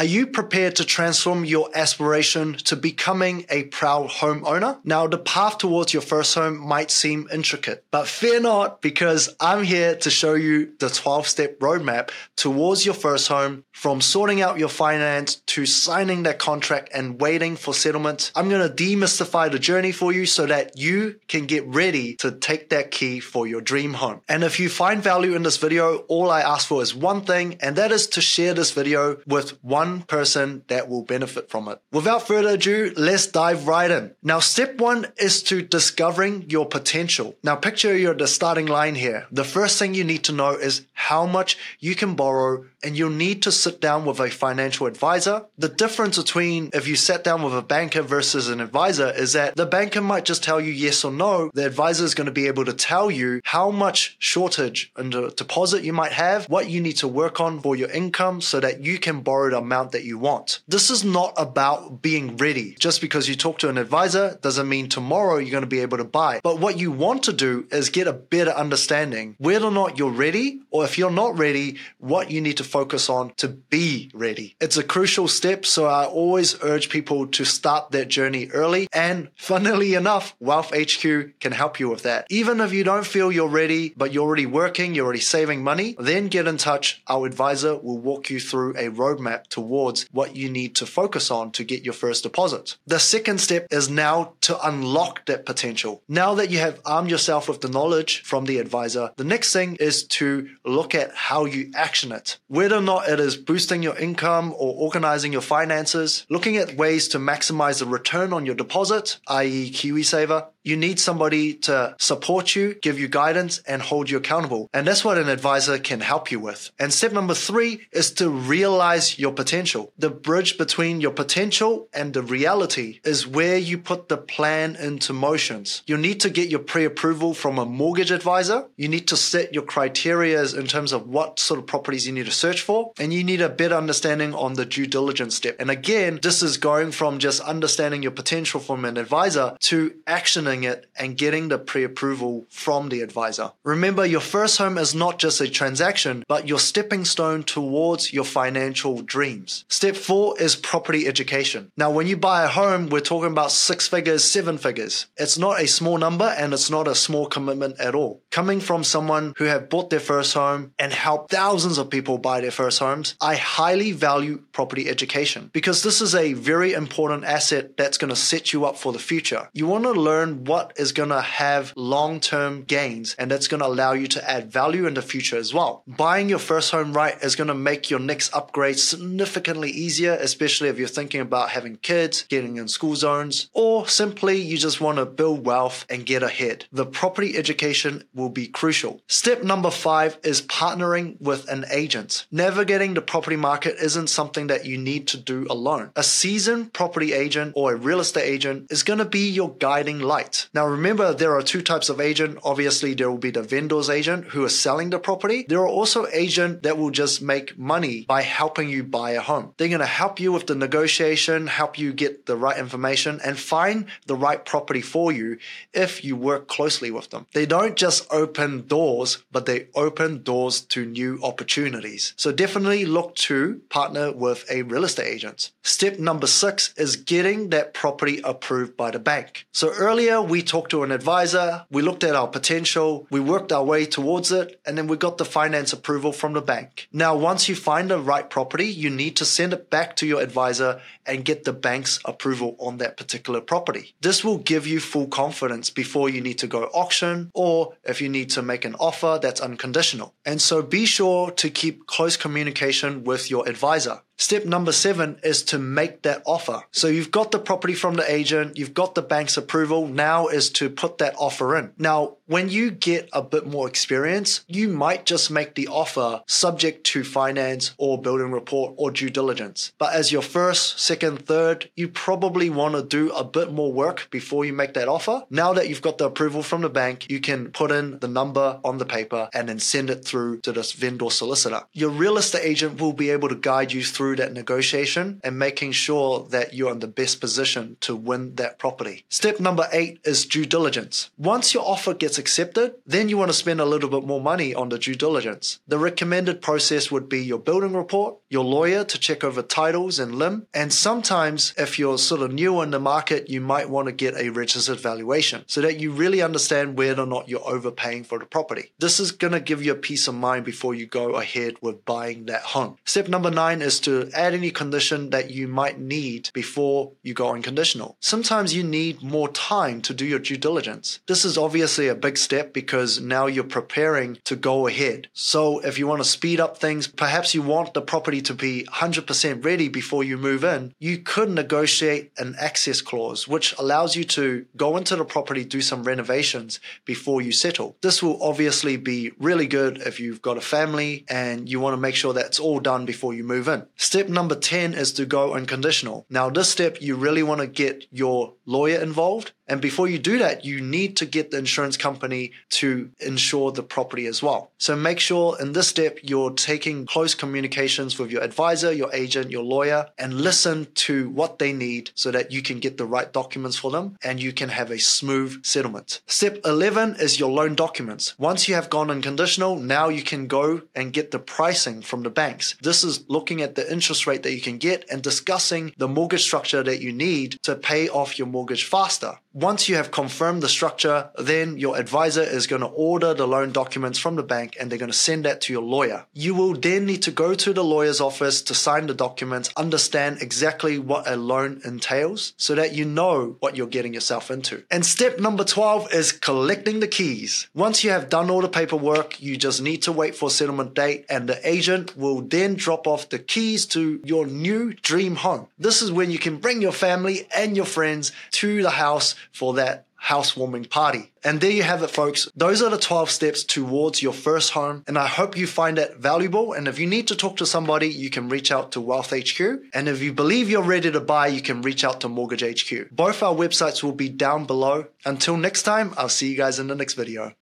Are you prepared to transform your aspiration to becoming a proud homeowner? Now, the path towards your first home might seem intricate, but fear not because I'm here to show you the 12 step roadmap towards your first home from sorting out your finance to signing that contract and waiting for settlement. I'm going to demystify the journey for you so that you can get ready to take that key for your dream home. And if you find value in this video, all I ask for is one thing, and that is to share this video with one person that will benefit from it. Without further ado, let's dive right in. Now, step one is to discovering your potential. Now, picture you're the starting line here. The first thing you need to know is how much you can borrow and you'll need to sit down with a financial advisor. The difference between if you sat down with a banker versus an advisor is that the banker might just tell you yes or no. The advisor is going to be able to tell you how much shortage and deposit you might have, what you need to work on for your income so that you can borrow the amount that you want. This is not about being ready. Just because you talk to an advisor doesn't mean tomorrow you're going to be able to buy. But what you want to do is get a better understanding whether or not you're ready, or if you're not ready, what you need to focus on to be ready. It's a crucial step, so I always urge people to start that journey early. And funnily enough, Wealth HQ can help you with that. Even if you don't feel you're ready, but you're already working, you're already saving money, then get in touch. Our advisor will walk you through a roadmap towards what you need to focus on to get your first deposit. The second step is now to unlock that potential. Now that you have armed yourself with the knowledge from the advisor, the next thing is to look at how you action it whether or not it is boosting your income or organizing your finances, looking at ways to maximize the return on your deposit, i.e., KiwiSaver, you need somebody to support you, give you guidance, and hold you accountable. And that's what an advisor can help you with. And step number three is to realize your potential. The bridge between your potential and the reality is where you put the plan into motions. You need to get your pre approval from a mortgage advisor. You need to set your criteria in terms of what sort of properties you need to search for. And you need a better understanding on the due diligence step. And again, this is going from just understanding your potential from an advisor to actioning it and getting the pre approval from the advisor. Remember, your first home is not just a transaction, but your stepping stone towards your financial dreams. Step four is property education. Now, when you buy a home, we're talking about six figures, seven figures. It's not a small number and it's not a small commitment at all. Coming from someone who have bought their first home and helped thousands of people buy their first homes, I highly value property education because this is a very important asset that's going to set you up for the future. You want to learn what is going to have long term gains and that's going to allow you to add value in the future as well. Buying your first home right is going to make your next upgrade significantly easier, especially if you're thinking about having kids, getting in school zones, or simply you just want to build wealth and get ahead. The property education will be crucial. Step number five is partnering with an agent. Navigating the property market isn't something that you need to do alone. A seasoned property agent or a real estate agent is going to be your guiding light. Now remember, there are two types of agent. Obviously, there will be the vendor's agent who is selling the property. There are also agent that will just make money by helping you buy a home. They're going to help you with the negotiation, help you get the right information and find the right property for you if you work closely with them. They don't just open doors, but they open doors to new opportunities. So definitely look to partner with a real estate agent. Step number six is getting that property approved by the bank. So earlier we talked to an advisor, we looked at our potential, we worked our way towards it, and then we got the finance approval from the bank. Now, once you find the right property, you need to send it back to your advisor and get the bank's approval on that particular property. This will give you full confidence before you need to go auction or if you need to make an offer that's unconditional. And so be sure to keep close communication with your advisor. Step number seven is to make that offer. So you've got the property from the agent, you've got the bank's approval. Now is to put that offer in. Now, when you get a bit more experience, you might just make the offer subject to finance or building report or due diligence. But as your first, second, third, you probably want to do a bit more work before you make that offer. Now that you've got the approval from the bank, you can put in the number on the paper and then send it through to this vendor solicitor. Your real estate agent will be able to guide you through through that negotiation and making sure that you're in the best position to win that property. Step number eight is due diligence. Once your offer gets accepted, then you want to spend a little bit more money on the due diligence. The recommended process would be your building report, your lawyer to check over titles and LIM. And sometimes, if you're sort of new in the market, you might want to get a registered valuation so that you really understand whether or not you're overpaying for the property. This is going to give you a peace of mind before you go ahead with buying that home. Step number nine is to add any condition that you might need before you go unconditional. Sometimes you need more time to do your due diligence. This is obviously a big step because now you're preparing to go ahead. So if you want to speed up things, perhaps you want the to be 100% ready before you move in, you could negotiate an access clause, which allows you to go into the property, do some renovations before you settle. This will obviously be really good if you've got a family and you want to make sure that's all done before you move in. Step number 10 is to go unconditional. Now, this step, you really want to get your lawyer involved and before you do that, you need to get the insurance company to insure the property as well. So make sure in this step you're taking close communications with your advisor, your agent, your lawyer, and listen to what they need so that you can get the right documents for them and you can have a smooth settlement. Step 11 is your loan documents. Once you have gone unconditional, now you can go and get the pricing from the banks. This is looking at the interest rate that you can get and discussing the mortgage structure that you need to pay off your mortgage faster. Once you have confirmed the structure, then your advisor is going to order the loan documents from the bank and they're going to send that to your lawyer. You will then need to go to the lawyer's office to sign the documents, understand exactly what a loan entails so that you know what you're getting yourself into. And step number 12 is collecting the keys. Once you have done all the paperwork, you just need to wait for settlement date and the agent will then drop off the keys to your new dream home. This is when you can bring your family and your friends to the house for that housewarming party. And there you have it, folks. Those are the 12 steps towards your first home. And I hope you find it valuable. And if you need to talk to somebody, you can reach out to Wealth HQ. And if you believe you're ready to buy, you can reach out to Mortgage HQ. Both our websites will be down below. Until next time, I'll see you guys in the next video.